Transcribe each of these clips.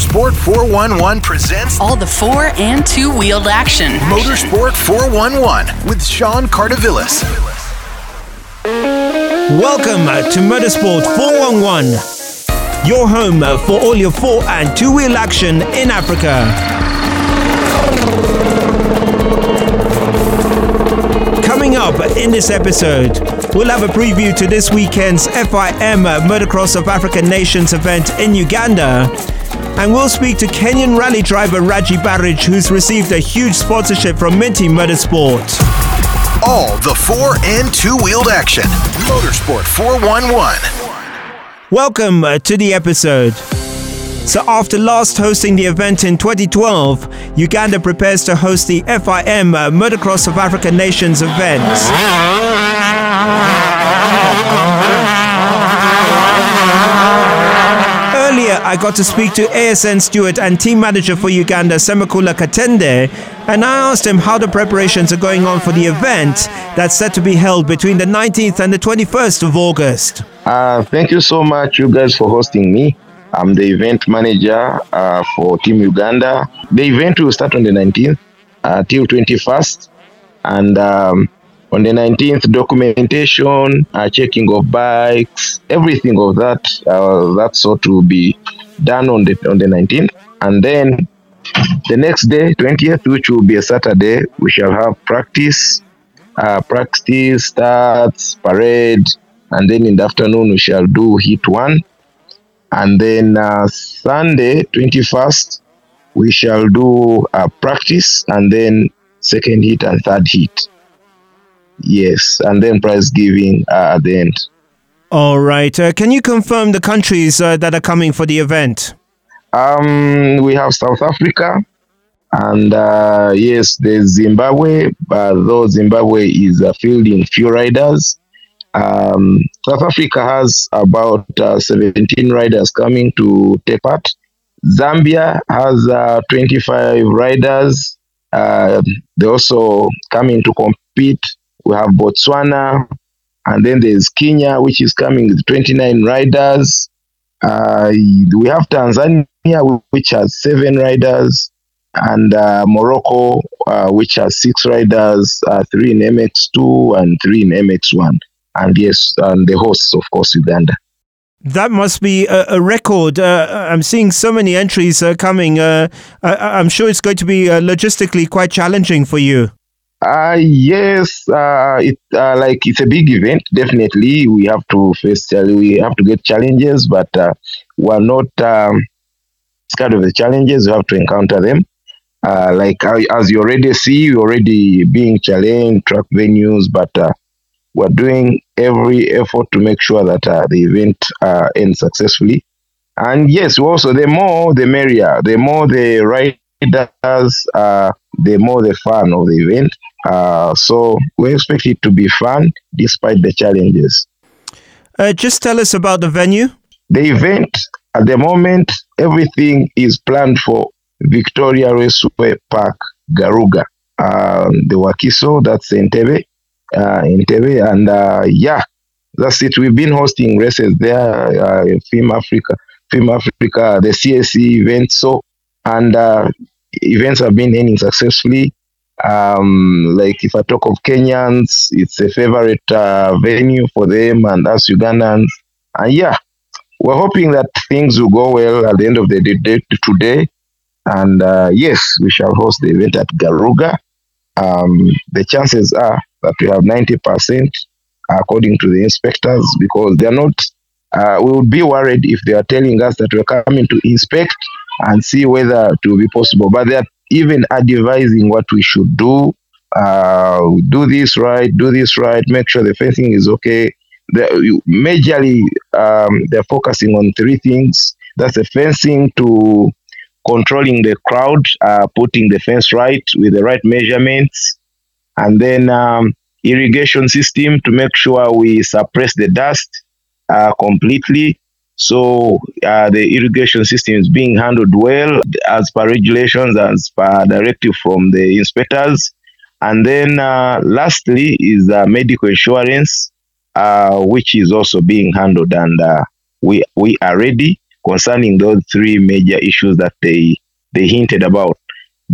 Motorsport 411 presents all the four and two wheeled action. Motorsport 411 with Sean Cardovillis. Welcome to Motorsport 411, your home for all your four and two wheel action in Africa. Coming up in this episode, we'll have a preview to this weekend's FIM Motocross of African Nations event in Uganda. And we'll speak to Kenyan rally driver Raji Bharij, who's received a huge sponsorship from Minty Motorsport. All the four and two wheeled action. Motorsport 411. Welcome uh, to the episode. So, after last hosting the event in 2012, Uganda prepares to host the FIM uh, Motocross of African Nations event. Earlier, I got to speak to ASN steward and team manager for Uganda, Semakula Katende, and I asked him how the preparations are going on for the event that's set to be held between the 19th and the 21st of August. Uh, thank you so much, you guys, for hosting me. I'm the event manager uh, for Team Uganda. The event will start on the 19th uh, till 21st, and um, on the 19th, documentation, uh, checking of bikes, everything of that uh, that sort will be done on the on the 19th, and then the next day, 20th, which will be a Saturday, we shall have practice, uh, practice starts, parade, and then in the afternoon we shall do heat one, and then uh, Sunday, 21st, we shall do a practice, and then second heat and third heat. Yes, and then prize giving uh, at the end. All right. Uh, can you confirm the countries uh, that are coming for the event? Um, we have South Africa, and uh, yes, there's Zimbabwe, but though Zimbabwe is uh, fielding few riders. Um, South Africa has about uh, 17 riders coming to take part. Zambia has uh, 25 riders. Uh, they're also coming to compete. We have Botswana, and then there's Kenya, which is coming with 29 riders. Uh, we have Tanzania, which has seven riders, and uh, Morocco, uh, which has six riders, uh, three in MX2 and three in MX1. And yes, and the hosts, of course, Uganda. That must be a, a record. Uh, I'm seeing so many entries uh, coming. I, am sure it's going to be logistically quite challenging for you. Uh, yes, uh, it uh, like it's a big event. Definitely, we have to face we have to get challenges, but uh, we're not um, scared of the challenges. We have to encounter them. Uh, like as you already see, we're already being challenged track venues, but uh, we're doing every effort to make sure that uh, the event uh, ends successfully. And yes, also the more the merrier. The more the riders, uh, the more the fun of the event. Uh, so we expect it to be fun despite the challenges. Uh, just tell us about the venue. The event at the moment, everything is planned for Victoria Raceway Park, Garuga. Um, the Wakiso, that's Entebbe, uh, Entebbe, and uh, yeah, that's it. We've been hosting races there, uh, FIM Africa, FIM Africa, the CSE event. So, and uh, events have been ending successfully. Um, like if I talk of Kenyans, it's a favorite uh, venue for them and us Ugandans. And yeah, we're hoping that things will go well at the end of the day today. And uh, yes, we shall host the event at Garuga. Um, the chances are that we have 90% according to the inspectors because they're not, uh, we would be worried if they are telling us that we're coming to inspect and see whether it will be possible. But they're even advising what we should do. Uh, do this right, do this right, make sure the fencing is okay. The, majorly, um, they're focusing on three things. That's the fencing to controlling the crowd, uh, putting the fence right with the right measurements, and then um, irrigation system to make sure we suppress the dust uh, completely. So uh, the irrigation system is being handled well as per regulations, as per directive from the inspectors. And then uh, lastly is uh, medical insurance, uh, which is also being handled, and uh, we we are ready. concerning those three major issues that they they hinted about.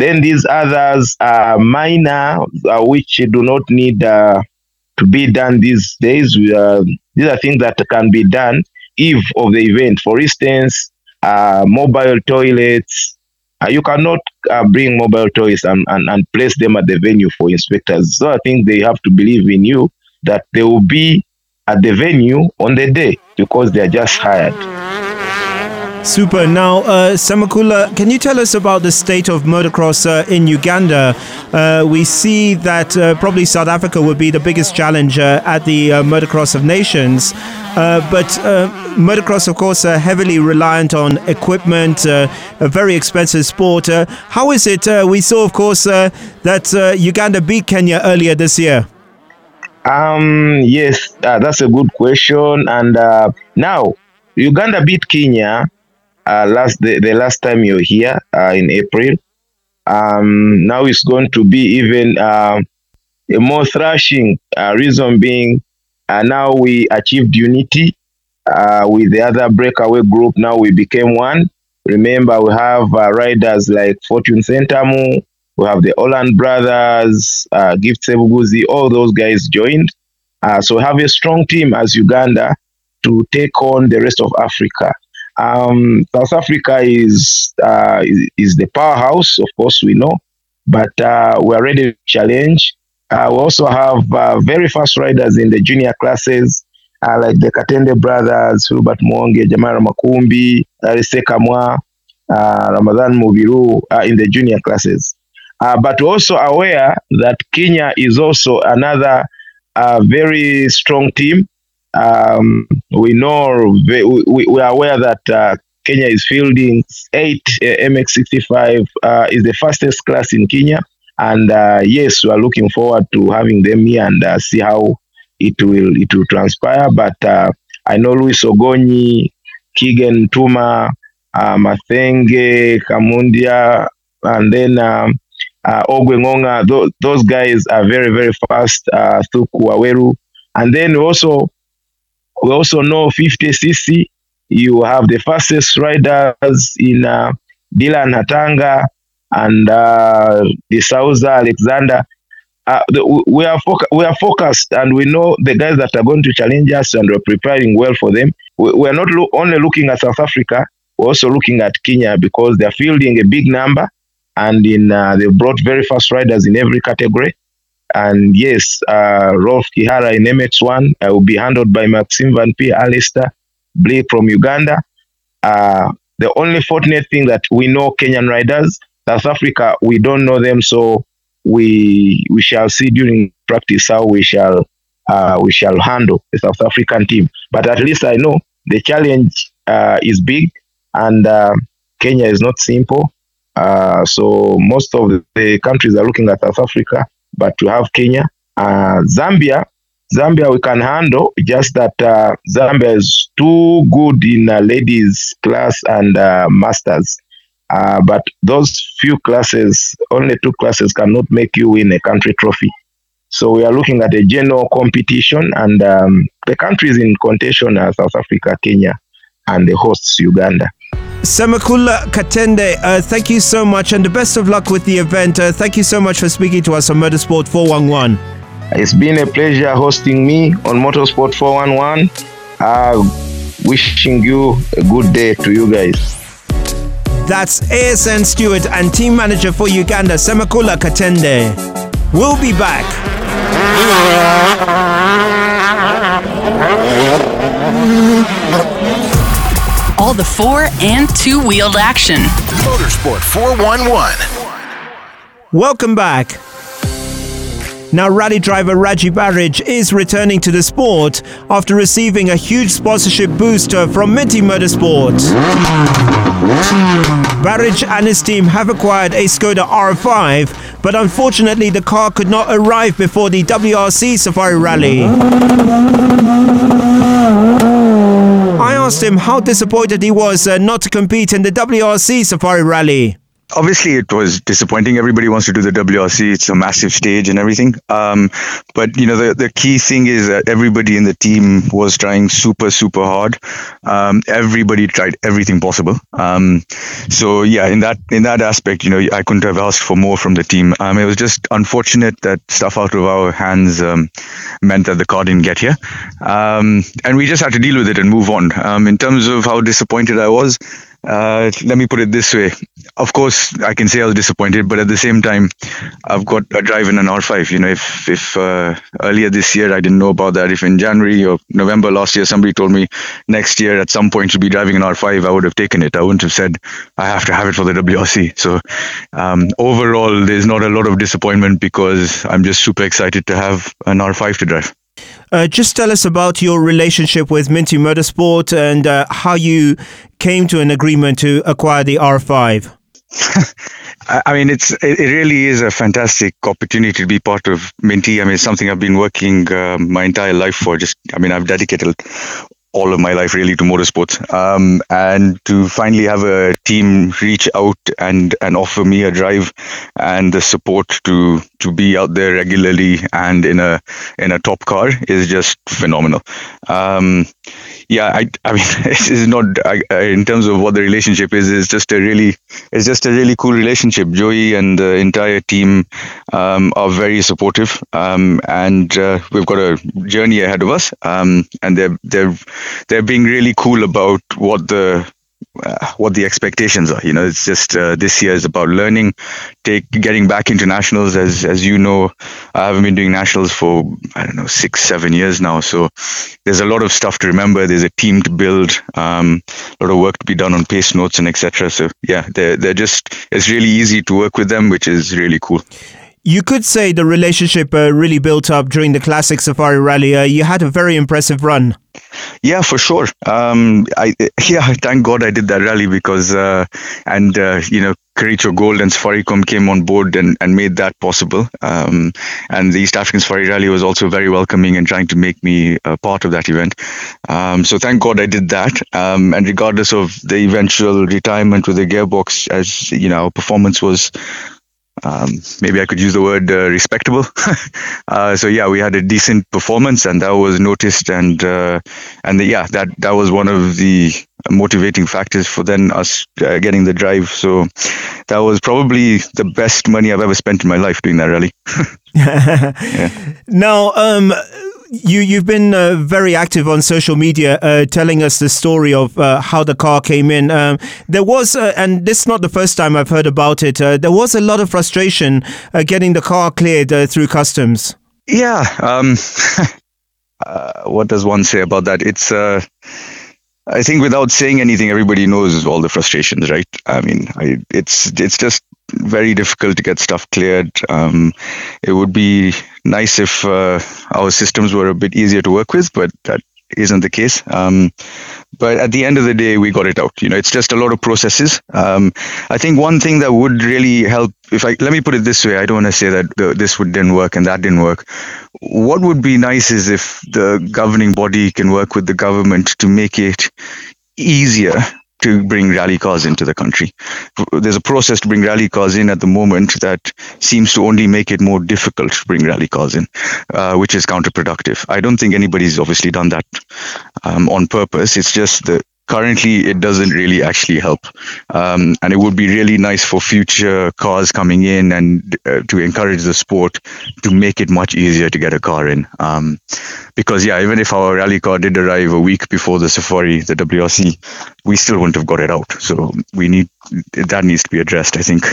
Then these others are minor, uh, which do not need to be done these days. Uh, these are things that can be done eve of the event. For instance, uh, mobile toilets. Uh, you cannot uh, bring mobile toilets and, and, and place them at the venue for inspectors. So I think they have to believe in you that they will be at the venue on the day because they are just hired. Super. Now, uh, Semakula, can you tell us about the state of motocross uh, in Uganda? Uh, we see that uh, probably South Africa would be the biggest challenge uh, at the uh, Motocross of Nations. but motocross, of course, are heavily reliant on equipment, a very expensive sport. how is it? we saw, of course, that Uganda beat Kenya earlier this year. Um, yes, that's a good question. And now, Uganda beat Kenya uh, last the, the last time you're here uh, in April. Um, now it's going to be even uh, a more thrashing. Uh, reason being, uh, now we achieved unity uh, with the other breakaway group. Now we became one. Remember, we have riders like Fortune Sentamu, we have the Holland brothers, Gift Sebuguzi, all those guys joined. so we have a strong team as Uganda to take on the rest of Africa. Um, South Africa is, uh, is, is the powerhouse, of course we know, but uh, we are ready to challenge. Uh, we also have uh, very fast riders in the junior classes, uh, like the Katende brothers, Hubert Mwonge, Jamara Makumbi, Arise Kamwa, uh, Ramadan Mubiru in the junior classes. but we're also aware that Kenya is also another very strong team um, we know we, we, are aware that uh, Kenya is fielding eight uh, MX65 uh, is the fastest class in Kenya, and uh, yes, we are looking forward to having them here and uh, see how it will it will transpire. But uh, I know Luis Ogonyi, Keegan Tuma, Mathenge, Kamundia, and then um, uh, Ogwengonga. Th- those guys are very very fast. Uh, Thuku Aweru, and then also we also know 50cc. You have the fastest riders in uh, Dylan Hatanga and uh, the Sauza Alexander. Uh, the, we are we are focused and we know the guys that are going to challenge us and we're preparing well for them. We, we are not lo- only looking at South Africa, we're also looking at Kenya because they're fielding a big number and in uh, they brought very fast riders in every category. And yes, uh, Rolf Kihara in MX1 uh, will be handled by Maxime Van P. Alistair Blake from Uganda. Uh, the only fortunate thing that we know Kenyan riders, South Africa, we don't know them, so we we shall see during practice how we shall uh, we shall handle the South African team. But at least I know the challenge uh, is big, and uh, Kenya is not simple. Uh, so most of the countries are looking at South Africa but to have Kenya. Uh, Zambia, Zambia we can handle, just that uh, Zambia is too good in uh, ladies class and uh, masters. Uh, but those few classes, only two classes cannot make you win a country trophy. So we are looking at a general competition, and um, the countries in contention are South Africa, Kenya, and the hosts Uganda. Semakula Katende, uh, thank you so much and the best of luck with the event. Uh, thank you so much for speaking to us on Motorsport 411. It's been a pleasure hosting me on Motorsport 411. Uh, wishing you a good day to you guys. That's ASN steward and team manager for Uganda, Semakula Katende. We'll be back. all the four and two wheeled action. Motorsport 411. Welcome back. Now, rally driver Raji Bharij is returning to the sport after receiving a huge sponsorship booster from Minty Motorsport. Bharij and his team have acquired a Skoda R5, but unfortunately, the car could not arrive before the WRC Safari Rally. Asked him how disappointed he was uh, not to compete in the WRC Safari Rally. Obviously it was disappointing. Everybody wants to do the WRC. It's a massive stage and everything. Um, but you know, the, the key thing is that everybody in the team was trying super, super hard. Um, everybody tried everything possible. Um, so yeah, in that, in that aspect, you know, I couldn't have asked for more from the team. Um, it was just unfortunate that stuff out of our hands, um, meant that the car didn't get here. Um, and we just had to deal with it and move on. in terms of how disappointed I was, uh, let me put it this way. Of course, I can say I was disappointed, but at the same time, I've got a drive in an R5. You know, if if uh, earlier this year I didn't know about that, if in January or November last year somebody told me next year at some point you'll be driving an R5, I would have taken it. I wouldn't have said I have to have it for the WRC. So um, overall, there's not a lot of disappointment because I'm just super excited to have an R5 to drive. Uh, just tell us about your relationship with Minty Motorsport and uh, how you came to an agreement to acquire the R5. I mean, it's it really is a fantastic opportunity to be part of Minty. I mean, it's something I've been working uh, my entire life for. Just, I mean, I've dedicated all of my life really to motorsports. Um, and to finally have a team reach out and, and offer me a drive and the support to to be out there regularly and in a in a top car is just phenomenal. Um, yeah, I, I mean, it's not I, in terms of what the relationship is. It's just a really, it's just a really cool relationship. Joey and the entire team um, are very supportive, um, and uh, we've got a journey ahead of us. Um, and they're they're they're being really cool about what the uh, what the expectations are. You know, it's just uh, this year is about learning, take getting back into nationals. As as you know, I haven't been doing nationals for I don't know six seven years now. So there's a lot of stuff to remember. There's a team to build, um, a lot of work to be done on pace notes and etc. So yeah, they're they're just it's really easy to work with them, which is really cool. You could say the relationship uh, really built up during the Classic Safari Rally. Uh, you had a very impressive run. Yeah, for sure. Um, I yeah, thank God I did that rally because uh, and uh, you know Kericho Gold and Safaricom came on board and, and made that possible. Um, and the East African Safari Rally was also very welcoming and trying to make me a part of that event. Um, so thank God I did that. Um, and regardless of the eventual retirement with the gearbox, as you know, our performance was um, maybe I could use the word uh, respectable. uh, so yeah, we had a decent performance, and that was noticed, and uh, and the, yeah, that that was one of the motivating factors for then us uh, getting the drive. So that was probably the best money I've ever spent in my life doing that rally. yeah. Now, um, you you've been uh, very active on social media, uh, telling us the story of uh, how the car came in. Um, there was, uh, and this is not the first time I've heard about it. Uh, there was a lot of frustration uh, getting the car cleared through customs. Yeah. Um, what does one say about that? It's. I think without saying anything, everybody knows all the frustrations, right? I mean, I, it's it's just very difficult to get stuff cleared. Um, it would be nice if uh, our systems were a bit easier to work with, but that isn't the case. Um, but at the end of the day, we got it out. You know, it's just a lot of processes. Um, I think one thing that would really help, if I let me put it this way, I don't want to say that the, this would didn't work and that didn't work. What would be nice is if the governing body can work with the government to make it easier to bring rally cars into the country. There's a process to bring rally cars in at the moment that seems to only make it more difficult to bring rally cars in, uh, which is counterproductive. I don't think anybody's obviously done that um, on purpose. It's just the currently it doesn't really actually help um, and it would be really nice for future cars coming in and uh, to encourage the sport to make it much easier to get a car in um, because yeah even if our rally car did arrive a week before the safari the wrc we still wouldn't have got it out so we need that needs to be addressed i think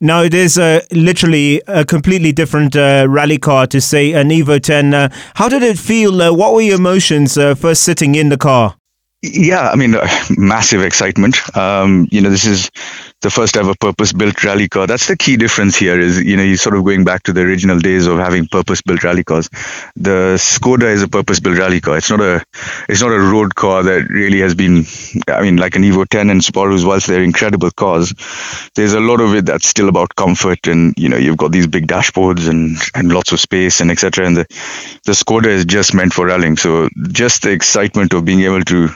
now it is uh, literally a completely different uh, rally car to say an Evo 10. Uh, how did it feel? Uh, what were your emotions uh, first sitting in the car? Yeah, I mean, uh, massive excitement. Um, you know, this is the first ever purpose-built rally car. That's the key difference here. Is you know, you're sort of going back to the original days of having purpose-built rally cars. The Skoda is a purpose-built rally car. It's not a, it's not a road car that really has been. I mean, like an Evo 10 and Subaru's, whilst they're incredible cars, there's a lot of it that's still about comfort, and you know, you've got these big dashboards and and lots of space and etc. And the the Skoda is just meant for rallying. So just the excitement of being able to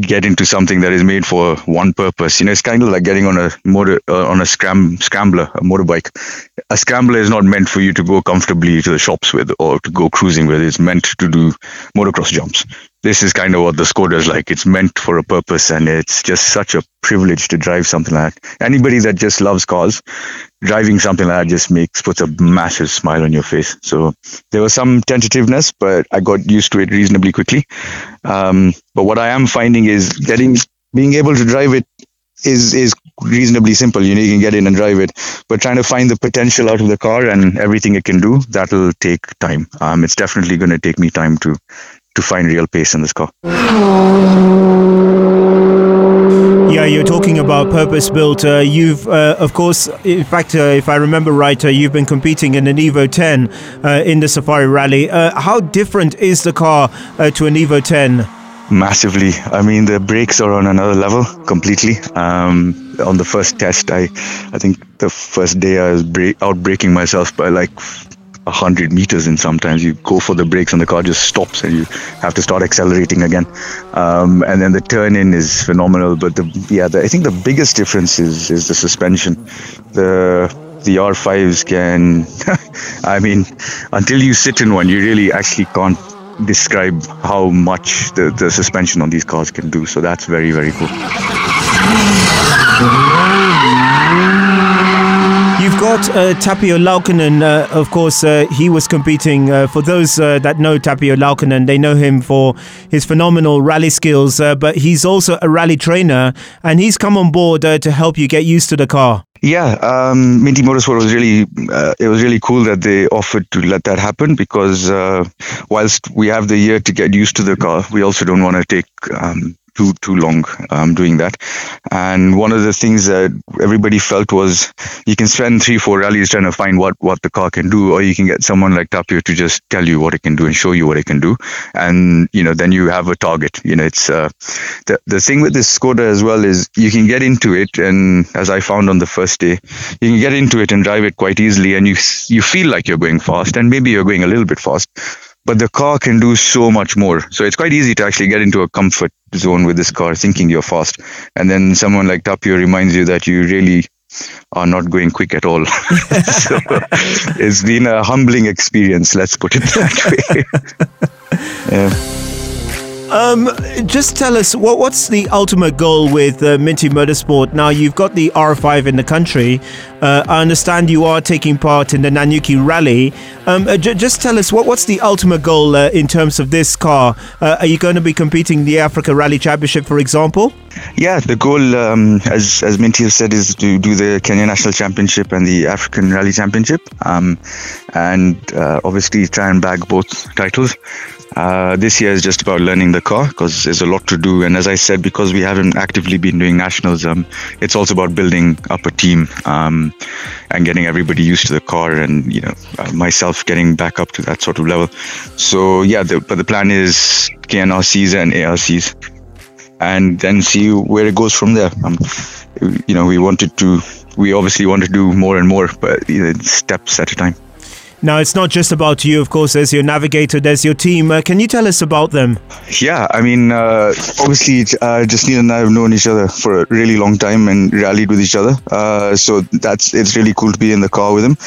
get into something that is made for one purpose. You know, it's kind of like getting on a motor uh, on a scram scrambler, a motorbike. A scrambler is not meant for you to go comfortably to the shops with or to go cruising with. It's meant to do motocross jumps. This is kind of what the Skoda is like. It's meant for a purpose, and it's just such a privilege to drive something like that. Anybody that just loves cars, driving something like that just makes puts a massive smile on your face. So there was some tentativeness, but I got used to it reasonably quickly. Um, but what I am finding is getting being able to drive it is is reasonably simple. You know, you can get in and drive it, but trying to find the potential out of the car and everything it can do, that'll take time. Um, it's definitely going to take me time to to find real pace in this car. Yeah, you're talking about purpose built. Uh, you've, uh, of course, in fact, uh, if I remember right, uh, you've been competing in an Evo 10 uh, in the Safari Rally. Uh, how different is the car to an Evo 10? Massively. I mean, the brakes are on another level completely. Um, on the first test, I, I think the first day I was break, out braking myself by like 100 meters and sometimes you go for the brakes and the car just stops and you have to start accelerating again. Um, and then the turn in is phenomenal but the yeah the, i think the biggest difference is is the suspension. The the r5s can i mean until you sit in one you really actually can't describe how much the, the suspension on these cars can do. So that's very very cool You've got uh, Tapio Laukkanen, uh, of course, uh, he was competing. Uh, for those uh, that know Tapio Laukkanen, they know him for his phenomenal rally skills, uh, but he's also a rally trainer and he's come on board to help you get used to the car. Yeah, um, Minty Motorsport was really it was really cool that they offered to let that happen because whilst we have the year to get used to the car, we also don't want to take um, too too long um, doing that. And one of the things that everybody felt was you can spend three four rallies trying to find what what the car can do, or you can get someone like Tapio to just tell you what it can do and show you what it can do, and you know then you have a target. You know it's uh, the the thing with this Skoda as well is you can get into it, and as I found on the first day, you can get into it and drive it quite easily, and you you feel like you're going fast, and maybe you're going a little bit fast but the car can do so much more. So it's quite easy to actually get into a comfort zone with this car, thinking you're fast, and then someone like Tapio reminds you that you really are not going quick at all. so it's been a humbling experience. Let's put it that way. yeah. Um, just tell us what what's the ultimate goal with uh, Minty Motorsport? Now you've got the R5 in the country. Uh, I understand you are taking part in the Nanyuki Rally. Um, uh, j- just tell us what what's the ultimate goal uh, in terms of this car? Uh, are you going to be competing in the Africa Rally Championship, for example? Yeah, the goal, um, as as Minty has said, is to do the Kenya National Championship and the African Rally Championship, um, and uh, obviously try and bag both titles. Uh, this year is just about learning the car because there's a lot to do. And as I said, because we haven't actively been doing nationals, um, it's also about building up a team um, and getting everybody used to the car and, you know, uh, myself getting back up to that sort of level. So, yeah, the, but the plan is KNRCs and ARCs and then see where it goes from there. Um, you know, we wanted to, we obviously want to do more and more, but you know, steps at a time. Now, it's not just about you, of course, there's your navigator, there's your team. Uh, can you tell us about them? Yeah, I mean, uh, obviously, uh, Jasneel and I have known each other for a really long time and rallied with each other. Uh, so that's it's really cool to be in the car with him.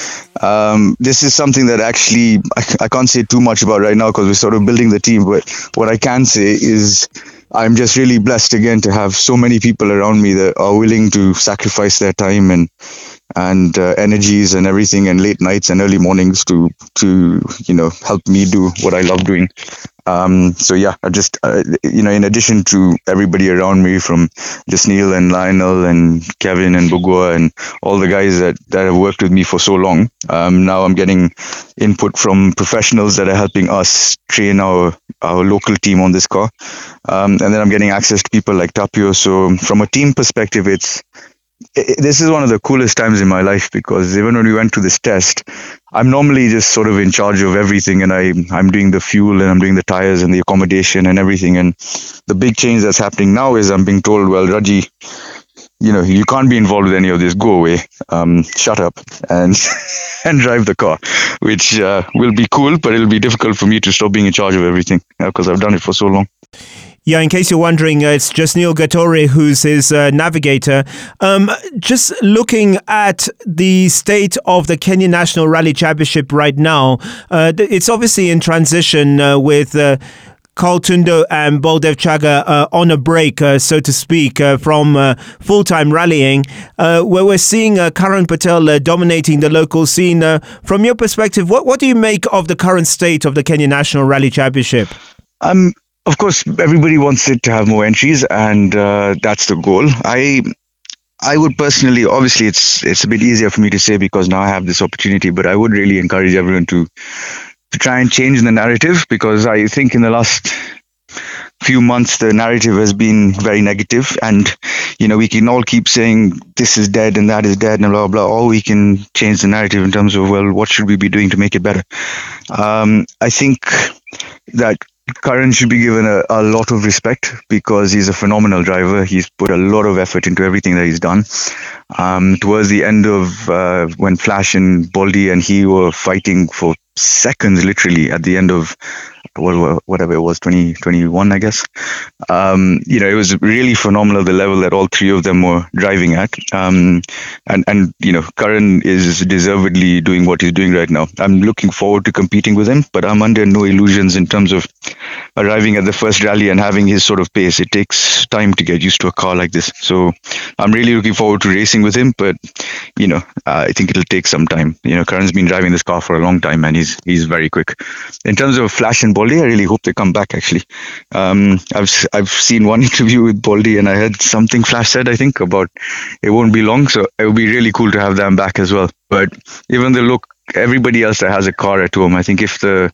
Um, this is something that actually I, I can't say too much about right now because we're sort of building the team. But what I can say is I'm just really blessed again to have so many people around me that are willing to sacrifice their time and and uh, energies and everything and late nights and early mornings to to you know help me do what I love doing. Um, so yeah, I just uh, you know in addition to everybody around me from Jasneel and Lionel and Kevin and Bugua and all the guys that that have worked with me for so long, um, now I'm getting input from professionals that are helping us train our our local team on this car, um, and then I'm getting access to people like Tapio. So from a team perspective, it's this is one of the coolest times in my life because even when we went to this test, I'm normally just sort of in charge of everything and I, I'm doing the fuel and I'm doing the tires and the accommodation and everything. And the big change that's happening now is I'm being told, well, Raji, you know, you can't be involved with any of this. Go away, um, shut up, and and drive the car, which uh, will be cool, but it'll be difficult for me to stop being in charge of everything because I've done it for so long. Yeah, in case you're wondering, uh, it's Jasneel Gatore who's his uh, navigator. Um, just looking at the state of the Kenya National Rally Championship right now, uh, it's obviously in transition uh, with. Uh, Carl Tundo and Baldev Chager uh, on a break, uh, so to speak, uh, from uh, full time rallying, where we're seeing uh, Karan Patel dominating the local scene. from your perspective, what, what do you make of the current state of the Kenya National Rally Championship? Um, of course, everybody wants it to have more entries, and that's the goal. I I would personally, obviously, it's it's a bit easier for me to say because now I have this opportunity. But I would really encourage everyone to to try and change the narrative because I think in the last few months the narrative has been very negative and you know we can all keep saying this is dead and that is dead and blah blah or we can change the narrative in terms of well what should we be doing to make it better um, i think that Karan should be given a, a lot of respect because he's a phenomenal driver. He's put a lot of effort into everything that he's done. Um, towards the end of uh, when Flash and Baldy and he were fighting for seconds, literally, at the end of whatever it was 2021 i guess. Um, you know it was really phenomenal the level that all three of them were driving at. Um, and and you know Karan is deservedly doing what he's doing right now. I'm looking forward to competing with him but i'm under no illusions in terms of arriving at the first rally and having his sort of pace. It takes time to get used to a car like this. So i'm really looking forward to racing with him but you know uh, i think it'll take some time. You know Karan's been driving this car for a long time and he's he's very quick. In terms of flash and Baldy. I really hope they come back. Actually, um, I've I've seen one interview with Baldy, and I heard something Flash said. I think about it won't be long, so it would be really cool to have them back as well. But even the look everybody else that has a car at home. I think if the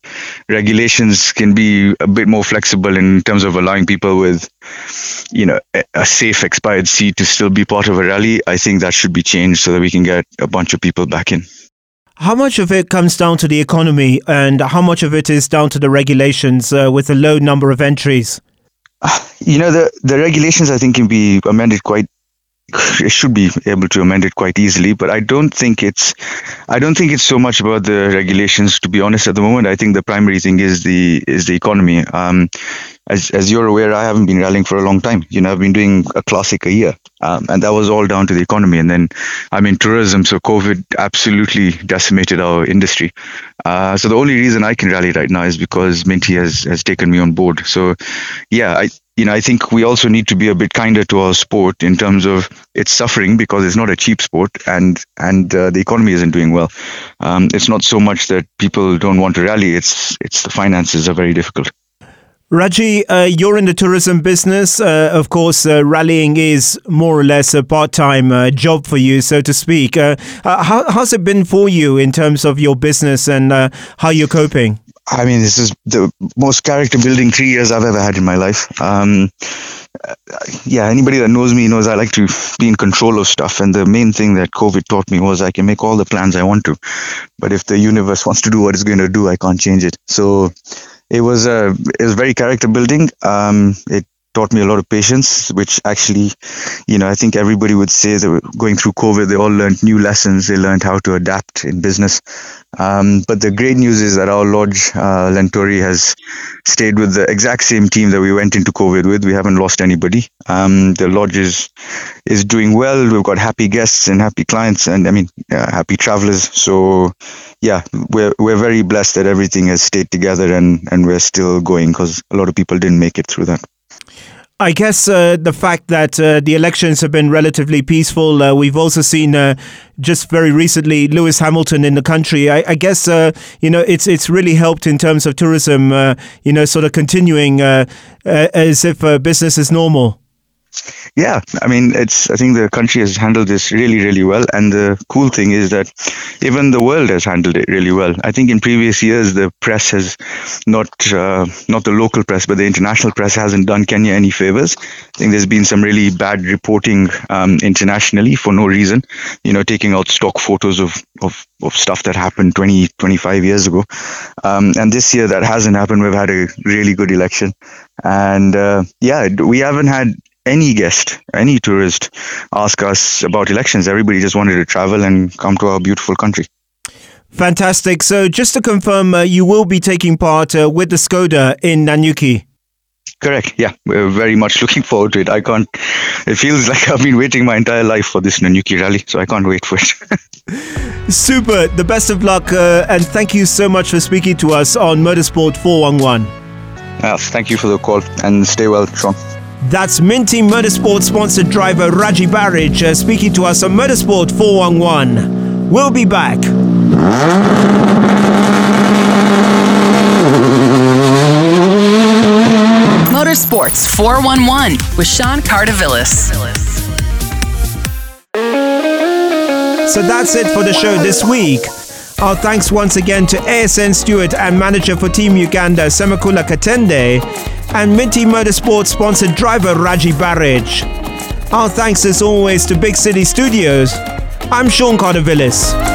regulations can be a bit more flexible in terms of allowing people with, you know, a safe expired seat to still be part of a rally, I think that should be changed so that we can get a bunch of people back in. How much of it comes down to the economy and how much of it is down to the regulations uh, with a low number of entries? You know, the, the regulations I think can be amended quite it should be able to amend it quite easily but i don't think it's i don't think it's so much about the regulations to be honest at the moment i think the primary thing is the is the economy um, as, as you're aware, I haven't been rallying for a long time. You know, I've been doing a classic a year, um, and that was all down to the economy. And then I'm in tourism, so COVID absolutely decimated our industry. Uh, so the only reason I can rally right now is because Minty has has taken me on board. So, yeah, I you know I think we also need to be a bit kinder to our sport in terms of it's suffering because it's not a cheap sport, and and uh, the economy isn't doing well. Um, it's not so much that people don't want to rally; it's it's the finances are very difficult. Raji, uh, you're in the tourism business. Uh, of course, uh, rallying is more or less a part time uh, job for you, so to speak. Uh, uh, how, how's it been for you in terms of your business and how you're coping? I mean, this is the most character building three years I've ever had in my life. Um, yeah, anybody that knows me knows I like to be in control of stuff. And the main thing that COVID taught me was I can make all the plans I want to. But if the universe wants to do what it's going to do, I can't change it. So, it was a it was very character building. Um, it taught me a lot of patience, which actually, you know, I think everybody would say that going through COVID, they all learned new lessons. They learned how to adapt in business. Um, but the great news is that our lodge, uh, Lentorre, has stayed with the exact same team that we went into COVID with. We haven't lost anybody. Um, the lodge is is doing well. We've got happy guests and happy clients, and I mean, uh, happy travelers. So, yeah, we're we're very blessed that everything has stayed together and and we're still going because a lot of people didn't make it through that. I guess uh, the fact that uh, the elections have been relatively peaceful. Uh, we've also seen uh, just very recently Lewis Hamilton in the country. I, I guess uh, you know it's it's really helped in terms of tourism. Uh, you know, sort of continuing as if business is normal. Yeah, I mean, it's. I think the country has handled this really, really well, and the cool thing is that even the world has handled it really well. I think in previous years the press has not, uh, not the local press, but the international press hasn't done Kenya any favors. I think there's been some really bad reporting um, internationally for no reason. You know, taking out stock photos of of of stuff that happened 20, 25 years ago. Um, and this year that hasn't happened. We've had a really good election. And uh, yeah, we haven't had any guest, any tourist ask us about elections. Everybody just wanted to travel and come to our beautiful country. Fantastic. So, just to confirm, uh, you will be taking part uh, with the Skoda in Nanyuki. Correct. Yeah, we're very much looking forward to it. I can't. It feels like I've been waiting my entire life for this Nanyuki rally, so I can't wait for it. Super. The best of luck, uh, and thank you so much for speaking to us on Motorsport 411. Yes, thank you for the call, and stay well, Sean. That's Minty Motorsport sponsored driver Raji Bharij uh, speaking to us on Motorsport 411. We'll be back. Motorsports 411 with Sean Cardovillis. So that's it for the show this week. Our thanks once again to ASN steward and manager for Team Uganda, Semakula Katende, and Minty Motorsport sponsored driver Raji Bharij. Our thanks as always to Big City Studios. I'm Sean Cardovillis.